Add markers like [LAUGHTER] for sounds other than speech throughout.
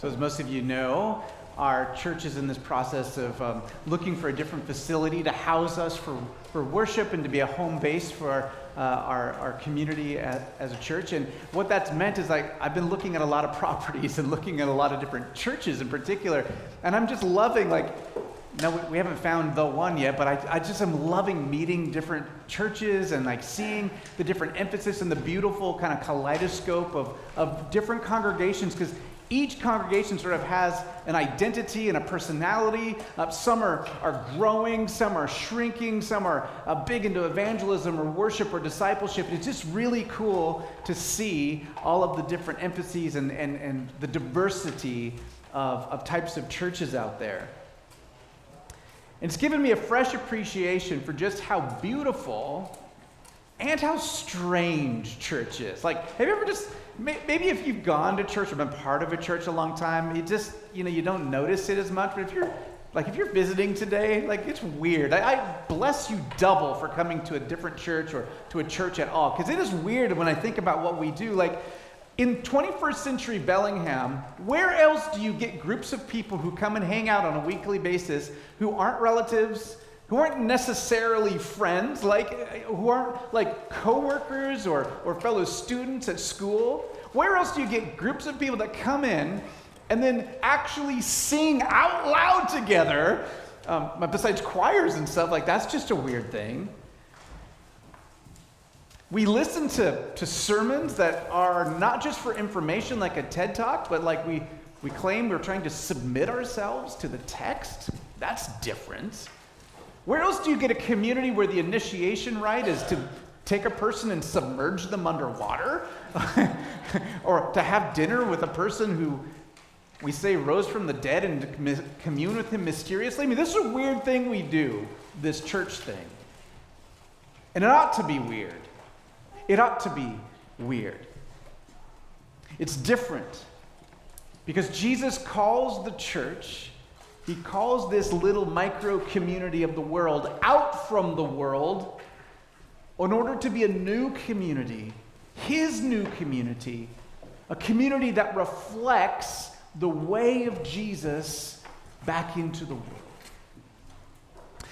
So, as most of you know, our church is in this process of um, looking for a different facility to house us for, for worship and to be a home base for uh, our, our community as, as a church. And what that's meant is like I've been looking at a lot of [LAUGHS] properties and looking at a lot of different churches in particular, and I'm just loving like no, we haven't found the one yet, but I, I just am loving meeting different churches and like seeing the different emphasis and the beautiful kind of kaleidoscope of, of different congregations because each congregation sort of has an identity and a personality. Uh, some are, are growing, some are shrinking, some are uh, big into evangelism or worship or discipleship. It's just really cool to see all of the different emphases and, and, and the diversity of, of types of churches out there. And it's given me a fresh appreciation for just how beautiful and how strange church is. Like, have you ever just, maybe if you've gone to church or been part of a church a long time, you just, you know, you don't notice it as much. But if you're, like, if you're visiting today, like, it's weird. I, I bless you double for coming to a different church or to a church at all. Because it is weird when I think about what we do. Like, in 21st century Bellingham, where else do you get groups of people who come and hang out on a weekly basis who aren't relatives, who aren't necessarily friends, like who aren't like coworkers or, or fellow students at school? Where else do you get groups of people that come in and then actually sing out loud together? Um, besides choirs and stuff, like that's just a weird thing. We listen to, to sermons that are not just for information like a TED Talk, but like we, we claim we're trying to submit ourselves to the text. That's different. Where else do you get a community where the initiation rite is to take a person and submerge them underwater? [LAUGHS] or to have dinner with a person who we say rose from the dead and commune with him mysteriously? I mean, this is a weird thing we do, this church thing. And it ought to be weird. It ought to be weird. It's different because Jesus calls the church, he calls this little micro community of the world out from the world in order to be a new community, his new community, a community that reflects the way of Jesus back into the world.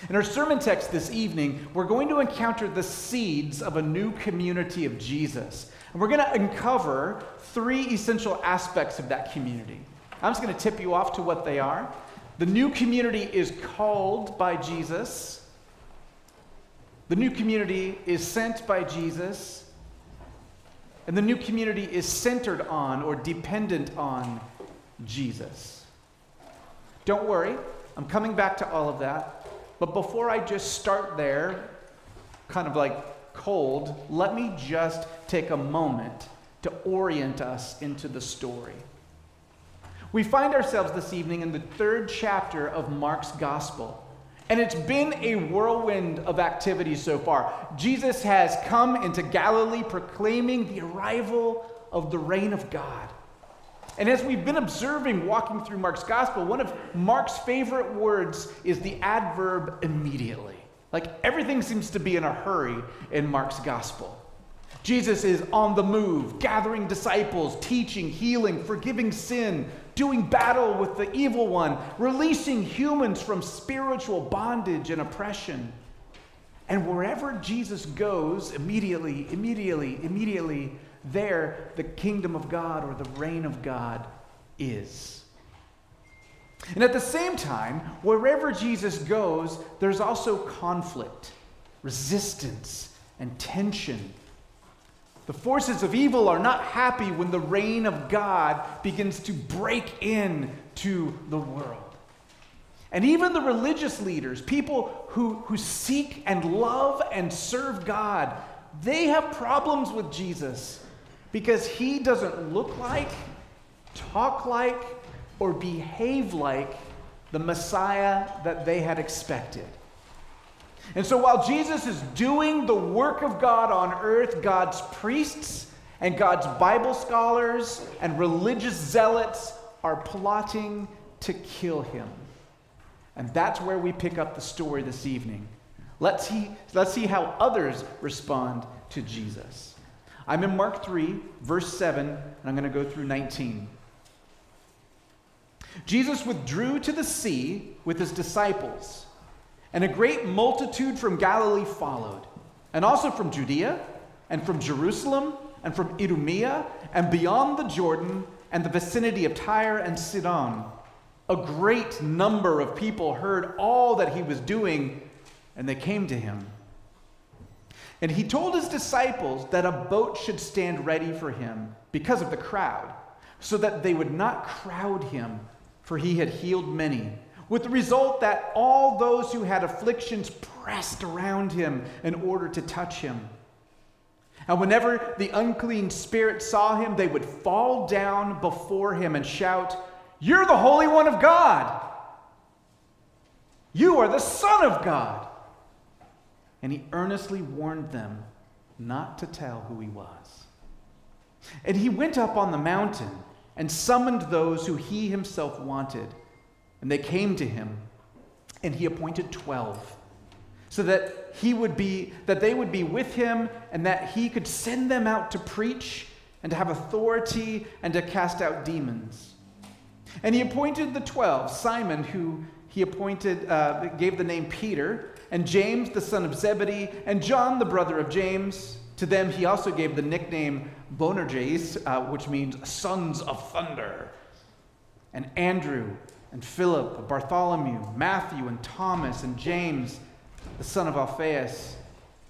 In our sermon text this evening, we're going to encounter the seeds of a new community of Jesus. And we're going to uncover three essential aspects of that community. I'm just going to tip you off to what they are. The new community is called by Jesus. The new community is sent by Jesus. And the new community is centered on or dependent on Jesus. Don't worry, I'm coming back to all of that. But before I just start there, kind of like cold, let me just take a moment to orient us into the story. We find ourselves this evening in the third chapter of Mark's gospel. And it's been a whirlwind of activity so far. Jesus has come into Galilee proclaiming the arrival of the reign of God. And as we've been observing walking through Mark's gospel, one of Mark's favorite words is the adverb immediately. Like everything seems to be in a hurry in Mark's gospel. Jesus is on the move, gathering disciples, teaching, healing, forgiving sin, doing battle with the evil one, releasing humans from spiritual bondage and oppression. And wherever Jesus goes, immediately, immediately, immediately, there the kingdom of God or the reign of God is. And at the same time, wherever Jesus goes, there's also conflict, resistance, and tension. The forces of evil are not happy when the reign of God begins to break in to the world. And even the religious leaders, people who, who seek and love and serve God, they have problems with Jesus because he doesn't look like, talk like, or behave like the Messiah that they had expected. And so while Jesus is doing the work of God on earth, God's priests and God's Bible scholars and religious zealots are plotting to kill him. And that's where we pick up the story this evening. Let's see, let's see how others respond to Jesus. I'm in Mark 3, verse 7, and I'm going to go through 19. Jesus withdrew to the sea with his disciples, and a great multitude from Galilee followed, and also from Judea, and from Jerusalem, and from Idumea, and beyond the Jordan, and the vicinity of Tyre and Sidon. A great number of people heard all that he was doing, and they came to him. And he told his disciples that a boat should stand ready for him because of the crowd, so that they would not crowd him, for he had healed many. With the result that all those who had afflictions pressed around him in order to touch him. And whenever the unclean spirit saw him, they would fall down before him and shout, You're the Holy One of God! You are the Son of God! And he earnestly warned them not to tell who he was. And he went up on the mountain and summoned those who he himself wanted. And they came to him, and he appointed 12 so that he would be that they would be with him and that he could send them out to preach and to have authority and to cast out demons. And he appointed the 12 simon who he appointed uh, gave the name peter and james the son of zebedee and john the brother of james. To them he also gave the nickname boanerges uh, which means sons of thunder. And andrew and philip bartholomew matthew and thomas and james the son of Alphaeus,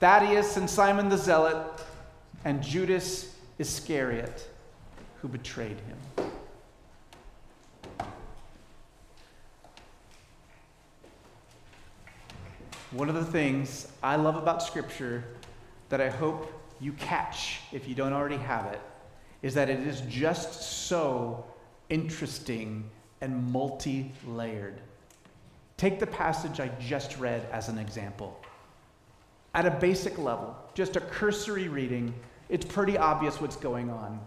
Thaddeus and Simon the Zealot, and Judas Iscariot, who betrayed him. One of the things I love about Scripture that I hope you catch if you don't already have it is that it is just so interesting and multi layered. Take the passage I just read as an example. At a basic level, just a cursory reading, it's pretty obvious what's going on.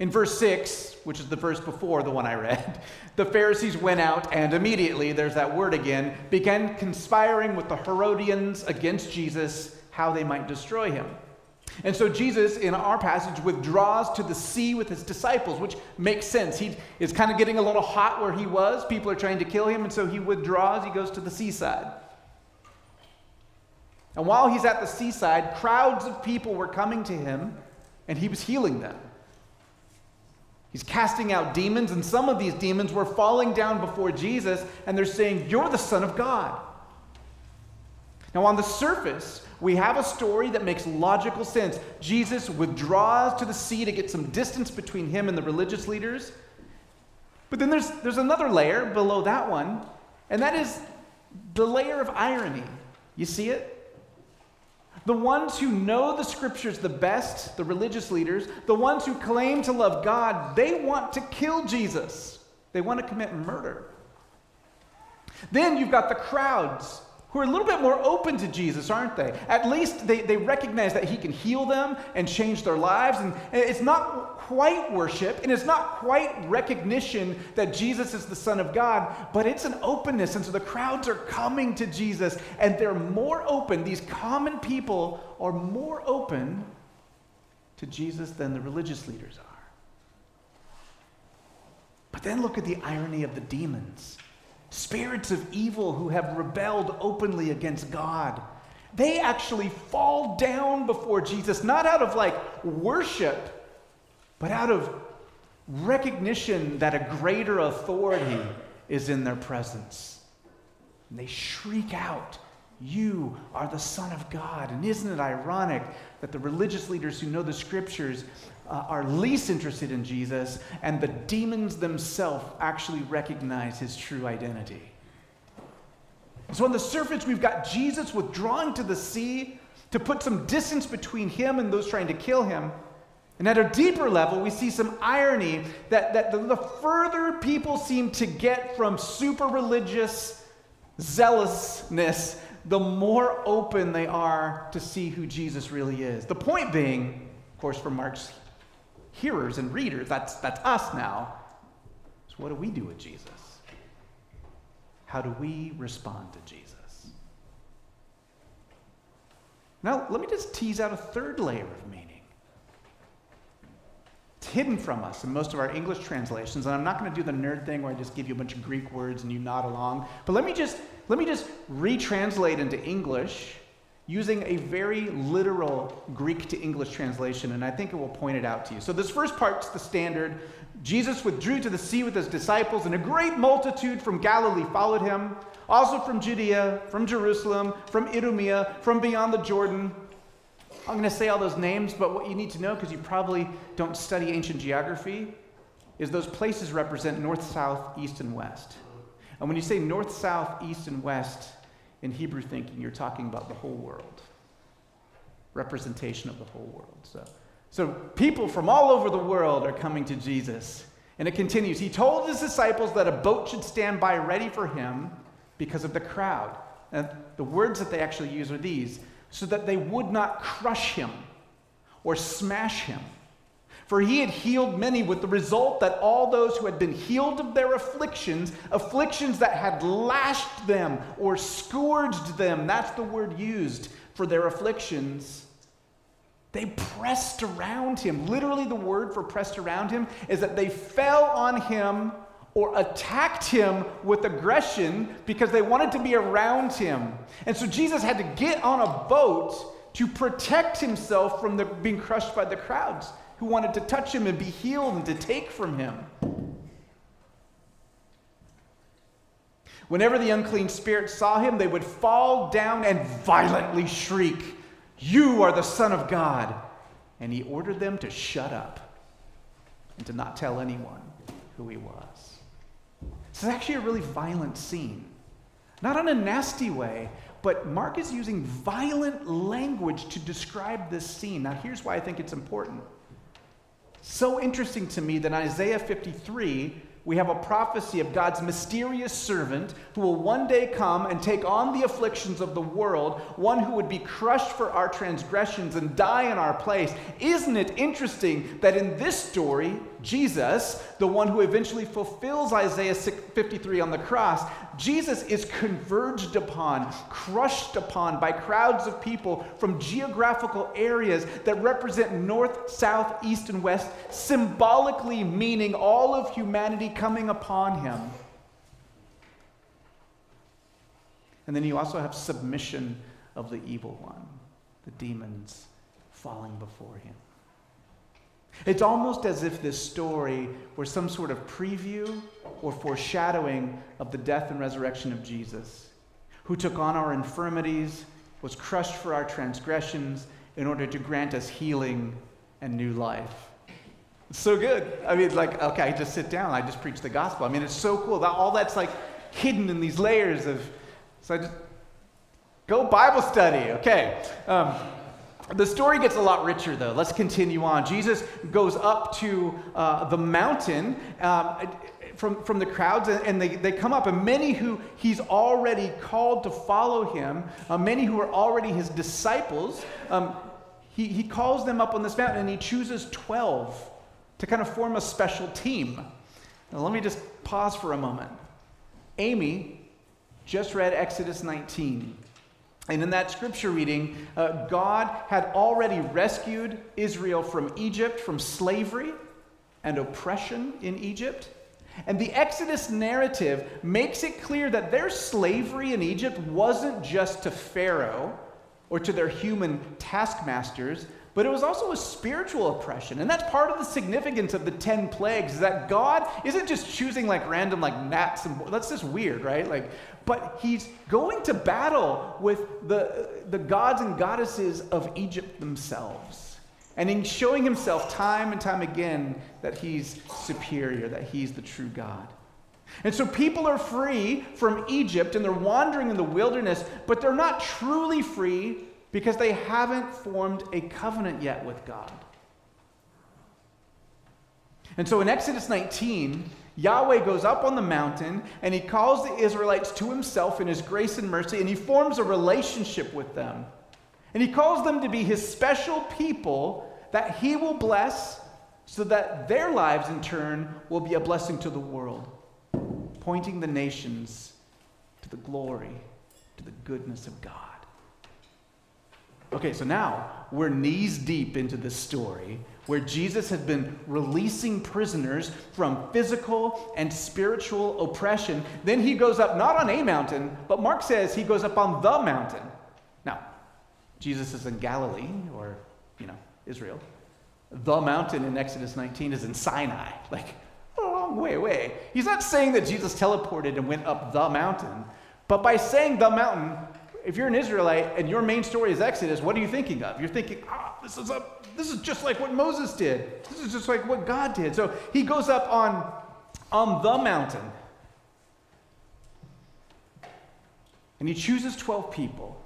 In verse 6, which is the verse before the one I read, [LAUGHS] the Pharisees went out and immediately, there's that word again, began conspiring with the Herodians against Jesus, how they might destroy him. And so Jesus, in our passage, withdraws to the sea with his disciples, which makes sense. He is kind of getting a little hot where he was. People are trying to kill him, and so he withdraws. He goes to the seaside. And while he's at the seaside, crowds of people were coming to him, and he was healing them. He's casting out demons, and some of these demons were falling down before Jesus, and they're saying, You're the Son of God. Now, on the surface, we have a story that makes logical sense. Jesus withdraws to the sea to get some distance between him and the religious leaders. But then there's, there's another layer below that one, and that is the layer of irony. You see it? The ones who know the scriptures the best, the religious leaders, the ones who claim to love God, they want to kill Jesus. They want to commit murder. Then you've got the crowds who are a little bit more open to Jesus, aren't they? At least they, they recognize that he can heal them and change their lives. And, and it's not quite worship, and it's not quite recognition that Jesus is the Son of God, but it's an openness. And so the crowds are coming to Jesus, and they're more open. These common people are more open to Jesus than the religious leaders are. But then look at the irony of the demons spirits of evil who have rebelled openly against God. They actually fall down before Jesus, not out of like worship, but out of recognition that a greater authority is in their presence. And they shriek out, You are the Son of God. And isn't it ironic that the religious leaders who know the scriptures uh, are least interested in Jesus, and the demons themselves actually recognize his true identity. So, on the surface, we've got Jesus withdrawing to the sea to put some distance between him and those trying to kill him. And at a deeper level, we see some irony that, that the, the further people seem to get from super religious zealousness, the more open they are to see who Jesus really is. The point being, of course, from Mark's hearers and readers. That's, that's us now. So, what do we do with Jesus? How do we respond to Jesus? Now, let me just tease out a third layer of meaning. It's hidden from us in most of our English translations, and I'm not going to do the nerd thing where I just give you a bunch of Greek words and you nod along. But let me just let me just retranslate into English using a very literal Greek to English translation, and I think it will point it out to you. So this first part's the standard. Jesus withdrew to the sea with his disciples, and a great multitude from Galilee followed him, also from Judea, from Jerusalem, from Idumea, from beyond the Jordan. I'm going to say all those names, but what you need to know, because you probably don't study ancient geography, is those places represent north, south, east, and west. And when you say north, south, east, and west in Hebrew thinking, you're talking about the whole world. Representation of the whole world. So, so people from all over the world are coming to Jesus. And it continues. He told his disciples that a boat should stand by ready for him because of the crowd. And the words that they actually use are these so that they would not crush him or smash him. For he had healed many, with the result that all those who had been healed of their afflictions, afflictions that had lashed them or scourged them, that's the word used for their afflictions, they pressed around him. Literally, the word for pressed around him is that they fell on him or attacked him with aggression because they wanted to be around him. And so Jesus had to get on a boat to protect himself from the, being crushed by the crowds who wanted to touch him and be healed and to take from him. Whenever the unclean spirits saw him, they would fall down and violently shriek, You are the Son of God. And he ordered them to shut up and to not tell anyone who he was. This is actually a really violent scene. Not in a nasty way, but Mark is using violent language to describe this scene. Now, here's why I think it's important. So interesting to me that in Isaiah 53, we have a prophecy of God's mysterious servant who will one day come and take on the afflictions of the world, one who would be crushed for our transgressions and die in our place. Isn't it interesting that in this story, Jesus, the one who eventually fulfills Isaiah 53 on the cross, Jesus is converged upon, crushed upon by crowds of people from geographical areas that represent north, south, east, and west, symbolically meaning all of humanity coming upon him. And then you also have submission of the evil one, the demons falling before him. It's almost as if this story were some sort of preview or foreshadowing of the death and resurrection of Jesus, who took on our infirmities, was crushed for our transgressions in order to grant us healing and new life. So good. I mean, like, okay, I just sit down, I just preach the gospel. I mean, it's so cool. That, all that's like hidden in these layers of. So I just go Bible study. Okay. Um, the story gets a lot richer, though. Let's continue on. Jesus goes up to uh, the mountain um, from, from the crowds, and, they, they come up, and many who he's already called to follow him, uh, many who are already his disciples, um, he, he calls them up on this mountain, and he chooses 12 to kind of form a special team. Now, let me just pause for a moment. Amy just read Exodus 19. And in that scripture reading, uh, God had already rescued Israel from Egypt, from slavery and oppression in Egypt. And the Exodus narrative makes it clear that their slavery in Egypt wasn't just to Pharaoh or to their human taskmasters, but it was also a spiritual oppression. And that's part of the significance of the 10 plagues is that God isn't just choosing like random like gnats and that's just weird, right? Like but he's going to battle with the, the gods and goddesses of Egypt themselves. And in showing himself time and time again that he's superior, that he's the true God. And so people are free from Egypt and they're wandering in the wilderness, but they're not truly free because they haven't formed a covenant yet with God. And so in Exodus 19, Yahweh goes up on the mountain and he calls the Israelites to himself in his grace and mercy and he forms a relationship with them. And he calls them to be his special people that he will bless so that their lives in turn will be a blessing to the world, pointing the nations to the glory, to the goodness of God. Okay, so now we're knees deep into this story where Jesus has been releasing prisoners from physical and spiritual oppression. Then he goes up not on a mountain, but Mark says he goes up on the mountain. Now, Jesus is in Galilee or, you know, Israel. The mountain in Exodus 19 is in Sinai, [LAUGHS] like a long way away. He's not saying that Jesus teleported and went up the mountain, but by saying the mountain, if you're an Israelite and your main story is Exodus, what are you thinking of? You're thinking, ah, oh, this is a this is just like what Moses did. This is just like what God did. So he goes up on, on the mountain. And he chooses 12 people.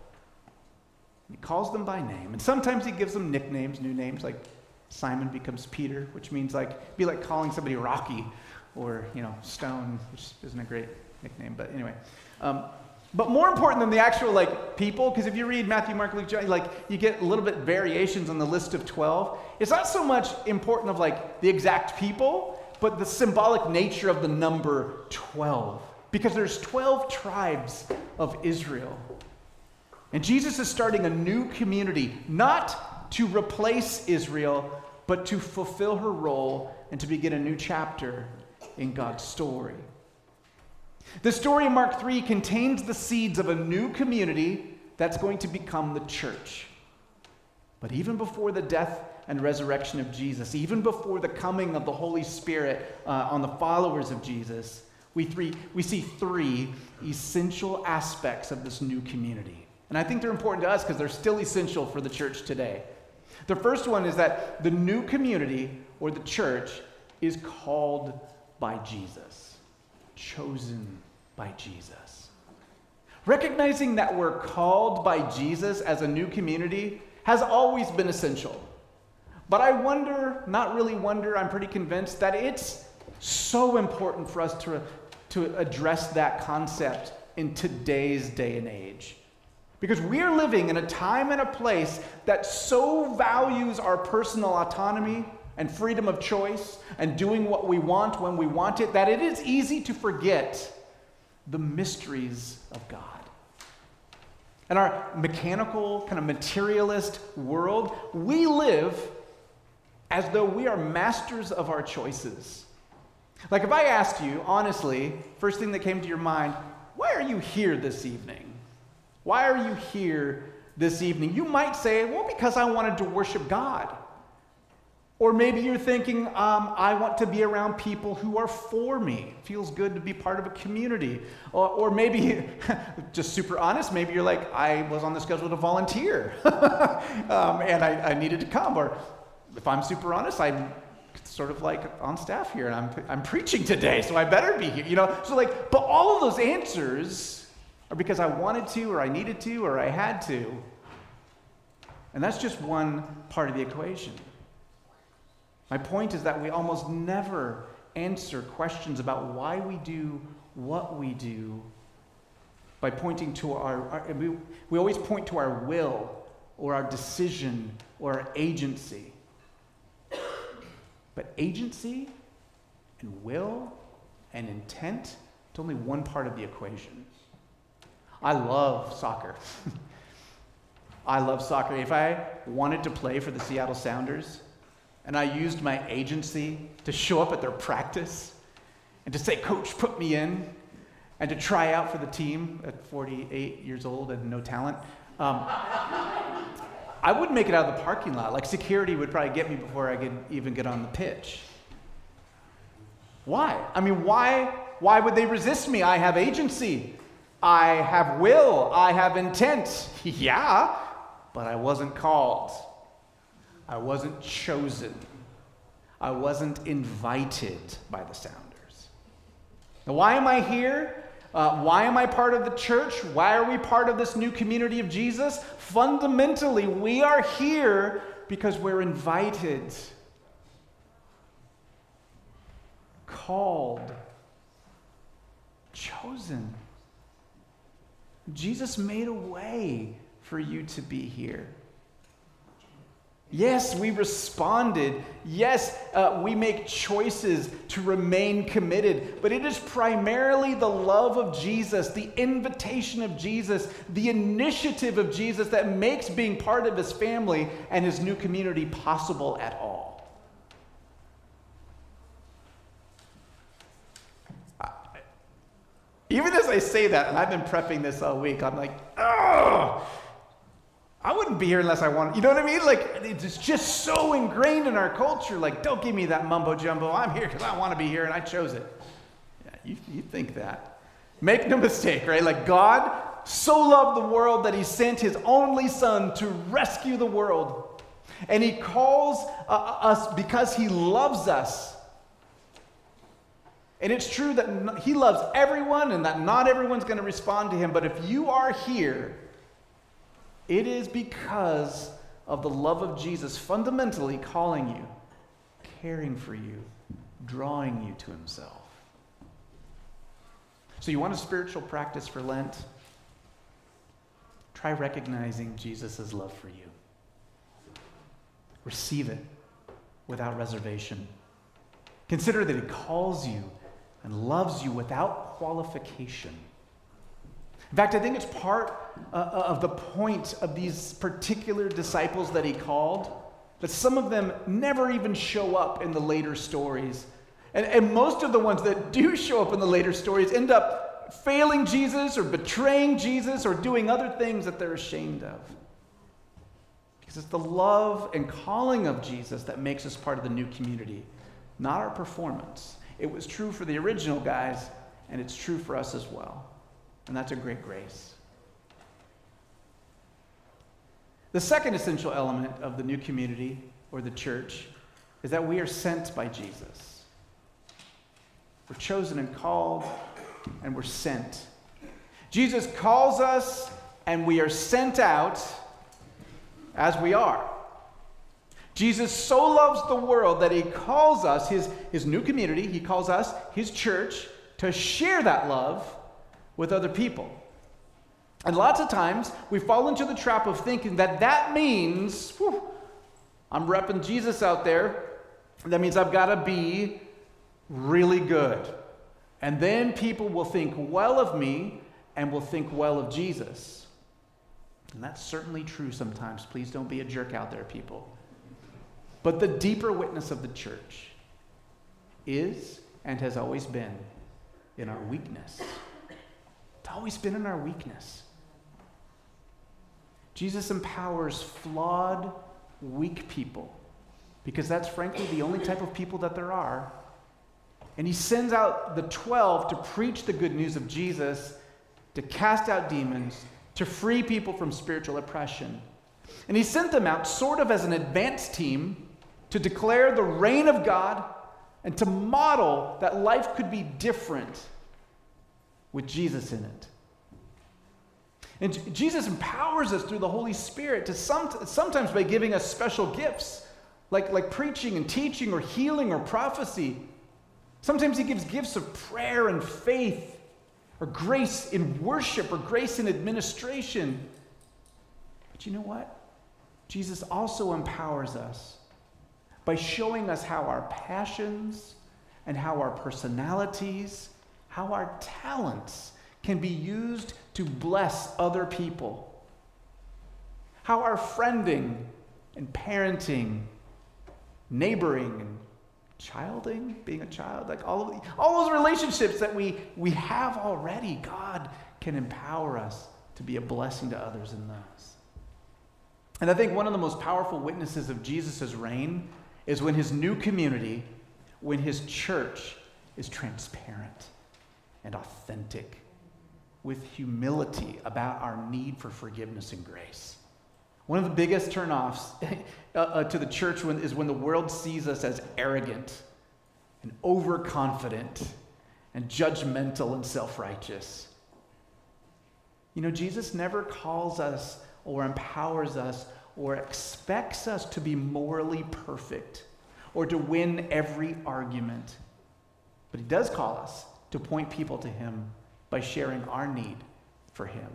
He calls them by name. And sometimes he gives them nicknames, new names, like Simon becomes Peter, which means like, be like calling somebody Rocky or, you know, Stone, which isn't a great nickname. But anyway. Um, but more important than the actual like people, because if you read Matthew, Mark, Luke, John, like you get a little bit variations on the list of 12. It's not so much important of like the exact people, but the symbolic nature of the number 12. Because there's 12 tribes of Israel. And Jesus is starting a new community, not to replace Israel, but to fulfill her role and to begin a new chapter in God's story. The story in Mark 3 contains the seeds of a new community that's going to become the church. But even before the death and resurrection of Jesus, even before the coming of the Holy Spirit uh, on the followers of Jesus, we, three, we see three essential aspects of this new community. And I think they're important to us because they're still essential for the church today. The first one is that the new community or the church is called by Jesus chosen by Jesus. Recognizing that we're called by Jesus as a new community has always been essential. But I wonder, not really wonder, I'm pretty convinced that it's so important for us to, to address that concept in today's day and age. Because we're living in a time and a place that so values our personal autonomy and freedom of choice and doing what we want when we want it, that it is easy to forget the mysteries of God. In our mechanical, kind of materialist world, we live as though we are masters of our choices. Like if I asked you, honestly, first thing that came to your mind, why are you here this evening? Why are you here this evening? You might say, well, because I wanted to worship God. Or maybe you're thinking, um, I want to be around people who are for me. It feels good to be part of a community. Or, or maybe, [LAUGHS] just super honest, maybe you're like, I was on the schedule to volunteer [LAUGHS] um, and I, I, needed to come. Or if I'm super honest, I'm sort of like on staff here and I'm, I'm preaching today, so I better be here. You know, so like, but all of those answers are because I wanted to, or I needed to, or I had to. And that's just one part of the equation. My point is that we almost never answer questions about why we do what we do by pointing to our, our we, we always point to our will or our decision or our agency. But agency and will and intent, it's only one part of the equation. I love soccer. [LAUGHS] I love soccer. If I wanted to play for the Seattle Sounders, and I used my agency to show up at their practice and to say, Coach, put me in, and to try out for the team at 48 years old and no talent. Um, [LAUGHS] I wouldn't make it out of the parking lot. Like security would probably get me before I could even get on the pitch. Why? I mean, why, why would they resist me? I have agency. I have will. I have intent. [LAUGHS] yeah, but I wasn't called. I wasn't chosen. I wasn't invited by the Sounders. Now, why am I here? Uh, why am I part of the church? Why are we part of this new community of Jesus? Fundamentally, we are here because we're invited, called, chosen. Jesus made a way for you to be here. Yes, we responded. Yes, uh, we make choices to remain committed. But it is primarily the love of Jesus, the invitation of Jesus, the initiative of Jesus that makes being part of his family and his new community possible at all. Even as I say that, and I've been prepping this all week, I'm like, oh! I wouldn't be here unless I wanted. You know what I mean? Like, it's just so ingrained in our culture. Like, don't give me that mumbo jumbo. I'm here because I want to be here and I chose it. Yeah, you, you think that. Make no mistake, right? Like, God so loved the world that he sent his only son to rescue the world. And he calls uh, us because he loves us. And it's true that he loves everyone and that not everyone's going to respond to him. But if you are here, it is because of the love of Jesus fundamentally calling you, caring for you, drawing you to himself. So, you want a spiritual practice for Lent? Try recognizing Jesus' love for you. Receive it without reservation. Consider that He calls you and loves you without qualification. In fact, I think it's part uh, uh, of the point of these particular disciples that He called that some of them never even show up in the later stories. And, and most of the ones that do show up in the later stories end up failing Jesus or betraying Jesus or doing other things that they're ashamed of. Because it's the love and calling of Jesus that makes us part of the new community, not our performance. It was true for the original guys, and it's true for us as well. And that's a great grace. The second essential element of the new community or the church is that we are sent by Jesus. We're chosen and called and we're sent. Jesus calls us and we are sent out as we are. Jesus so loves the world that he calls us, his, his new community, he calls us, his church, to share that love with other people. And lots of times we fall into the trap of thinking that that means, whew, I'm repping Jesus out there. That means I've got to be really good. And then people will think well of me and will think well of Jesus. And that's certainly true sometimes. Please don't be a jerk out there, people. But the deeper witness of the church is and has always been in our weakness. It's always been in our weakness. Jesus empowers flawed, weak people because that's frankly the only type of people that there are and he sends out the 12 to preach the good news of Jesus, to cast out demons, to free people from spiritual oppression. And he sent them out sort of as an advance team to declare the reign of God and to model that life could be different with Jesus in it. And Jesus empowers us through the Holy Spirit to some, sometimes by giving us special gifts, like, like preaching and teaching or healing or prophecy. Sometimes he gives gifts of prayer and faith, or grace in worship, or grace in administration. But you know what? Jesus also empowers us by showing us how our passions and how our personalities, how our talents can be used to bless other people. How our friending and parenting, neighboring and childing, being a child, like all of the, all those relationships that we, we have already, God can empower us to be a blessing to others in those. And I think one of the most powerful witnesses of Jesus' reign is when his new community, when his church is transparent and authentic with humility about our need for forgiveness and grace. One of the biggest turnoffs [LAUGHS] uh, uh, to the church when, is when the world sees us as arrogant and overconfident and judgmental and self righteous. You know, Jesus never calls us or empowers us or expects us to be morally perfect or to win every argument. But he does call us to point people to him by sharing our need for him,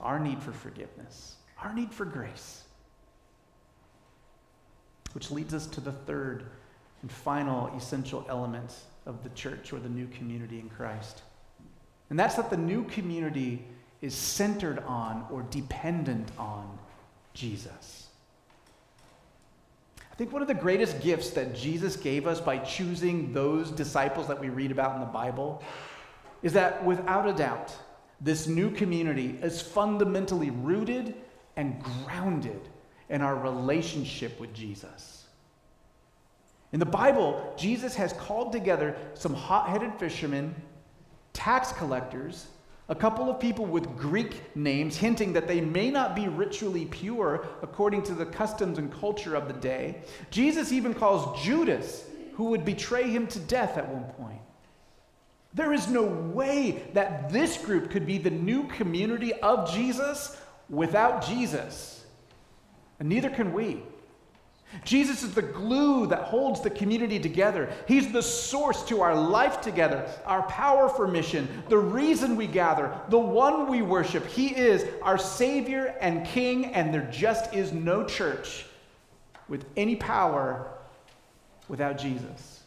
our need for forgiveness our need for grace. Which leads us to the third and final essential element of the church or the new community in Christ. And that's that the new community is centered on or dependent on Jesus. I think one of the greatest gifts that Jesus gave us by choosing those disciples that we read about in the Bible is that without a doubt, this new community is fundamentally rooted and grounded in our relationship with Jesus. In the Bible, Jesus has called together some hot headed fishermen, tax collectors, a couple of people with Greek names, hinting that they may not be ritually pure according to the customs and culture of the day. Jesus even calls Judas, who would betray him to death at one point. There is no way that this group could be the new community of Jesus without Jesus. And neither can we. Jesus is the glue that holds the community together. He's the source to our life together, our power for mission, the reason we gather, the one we worship. He is our Savior and King, and there just is no church with any power without Jesus.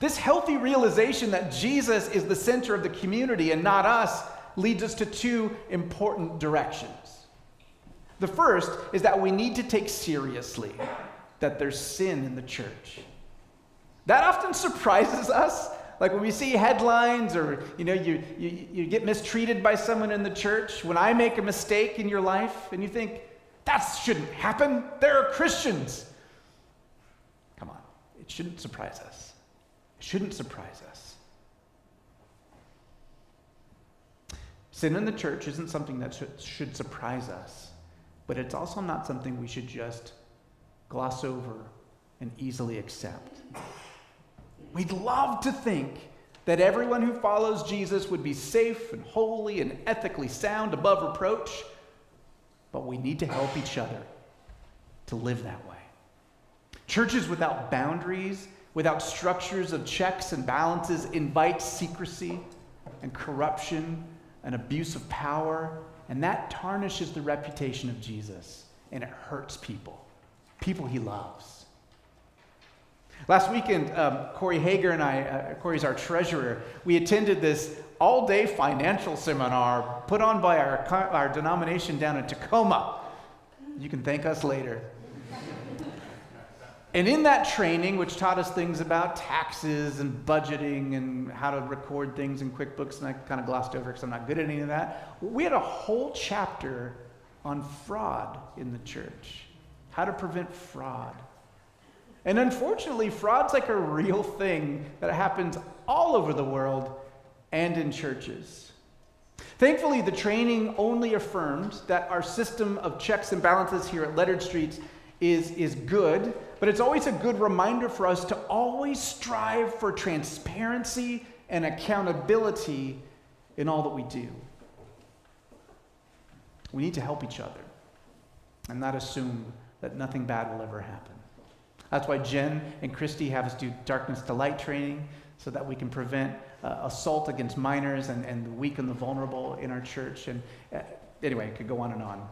This healthy realization that Jesus is the center of the community and not us leads us to two important directions. The first is that we need to take seriously that there's sin in the church. That often surprises us. Like when we see headlines or you know you, you, you get mistreated by someone in the church, when I make a mistake in your life and you think, that shouldn't happen. There are Christians. Come on, it shouldn't surprise us. It shouldn't surprise us. Sin in the church isn't something that should surprise us. But it's also not something we should just gloss over and easily accept. We'd love to think that everyone who follows Jesus would be safe and holy and ethically sound above reproach, but we need to help each other to live that way. Churches without boundaries, without structures of checks and balances, invite secrecy and corruption and abuse of power and that tarnishes the reputation of Jesus and it hurts people, people he loves. Last weekend, um, Corey Hager and I, uh, Corey's our treasurer, we attended this all day financial seminar put on by our, our denomination down in Tacoma. You can thank us later. And in that training, which taught us things about taxes and budgeting and how to record things in QuickBooks, and I kind of glossed over because I'm not good at any of that, we had a whole chapter on fraud in the church, how to prevent fraud. And unfortunately, fraud's like a real thing that happens all over the world and in churches. Thankfully, the training only affirmed that our system of checks and balances here at Lettered Street is, is good but it's always a good reminder for us to always strive for transparency and accountability in all that we do. We need to help each other and not assume that nothing bad will ever happen. That's why Jen and Christy have us do darkness to light training so that we can prevent uh, assault against minors and, and the weak and the vulnerable in our church. And uh, anyway, it could go on and on.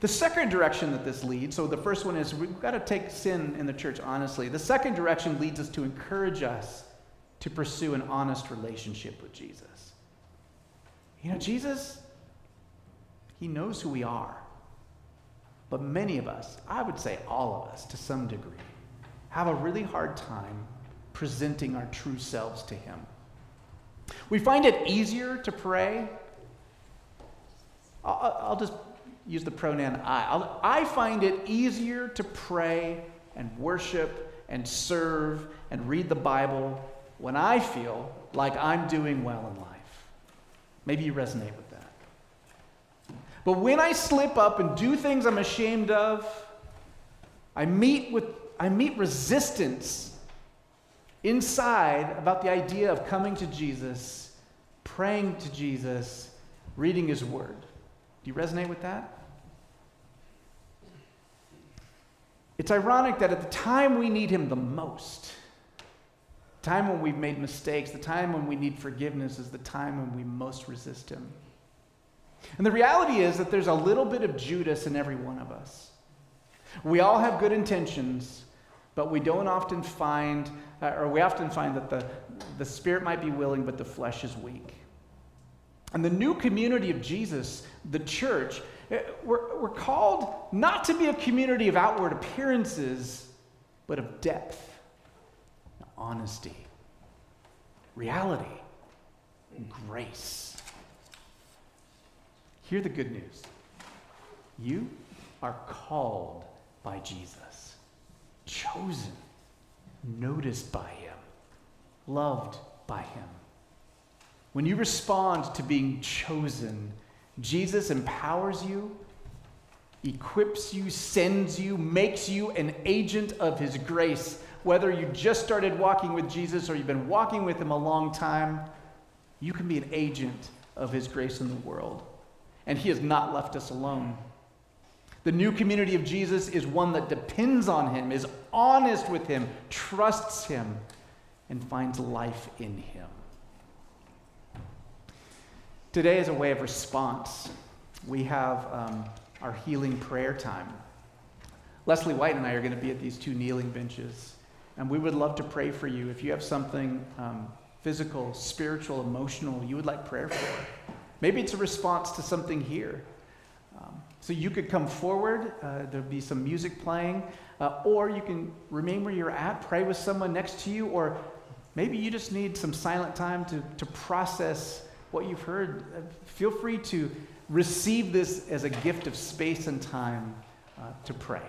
The second direction that this leads, so the first one is we've got to take sin in the church honestly. The second direction leads us to encourage us to pursue an honest relationship with Jesus. You know, Jesus, He knows who we are. But many of us, I would say all of us to some degree, have a really hard time presenting our true selves to Him. We find it easier to pray. I'll, I'll just use the pronoun I. I find it easier to pray and worship and serve and read the Bible when I feel like I'm doing well in life. Maybe you resonate with that. But when I slip up and do things I'm ashamed of, I meet with I meet resistance inside about the idea of coming to Jesus, praying to Jesus, reading his word. Do you resonate with that? It's ironic that at the time we need him the most, time when we've made mistakes, the time when we need forgiveness is the time when we most resist him. And the reality is that there's a little bit of Judas in every one of us. We all have good intentions, but we don't often find, uh, or we often find that the, the spirit might be willing, but the flesh is weak. And the new community of Jesus, the church, Uh, we're, we're called not to be a community of outward appearances, but of depth. honesty, reality, grace. Hear the good news. You are called by Jesus, chosen, noticed by Him, loved by Him. When you respond to being chosen, Jesus empowers you, equips you, sends you, makes you an agent of His grace. Whether you just started walking with Jesus or you've been walking with Him a long time, you can be an agent of His grace in the world. And He has not left us alone. The new community of Jesus is one that depends on Him, is honest with Him, trusts Him, and finds life in Him. Today, as a way of response, we have um, our healing prayer time. Leslie White and I are going to be at these two kneeling benches, and we would love to pray for you. If you have something um, physical, spiritual, emotional you would like prayer for, maybe it's a response to something here. Um, so you could come forward, uh, there'll be some music playing, uh, or you can remain where you're at, pray with someone next to you, or maybe you just need some silent time to, to process what you've heard. Uh, feel free to receive this as a gift of space and time uh, to pray.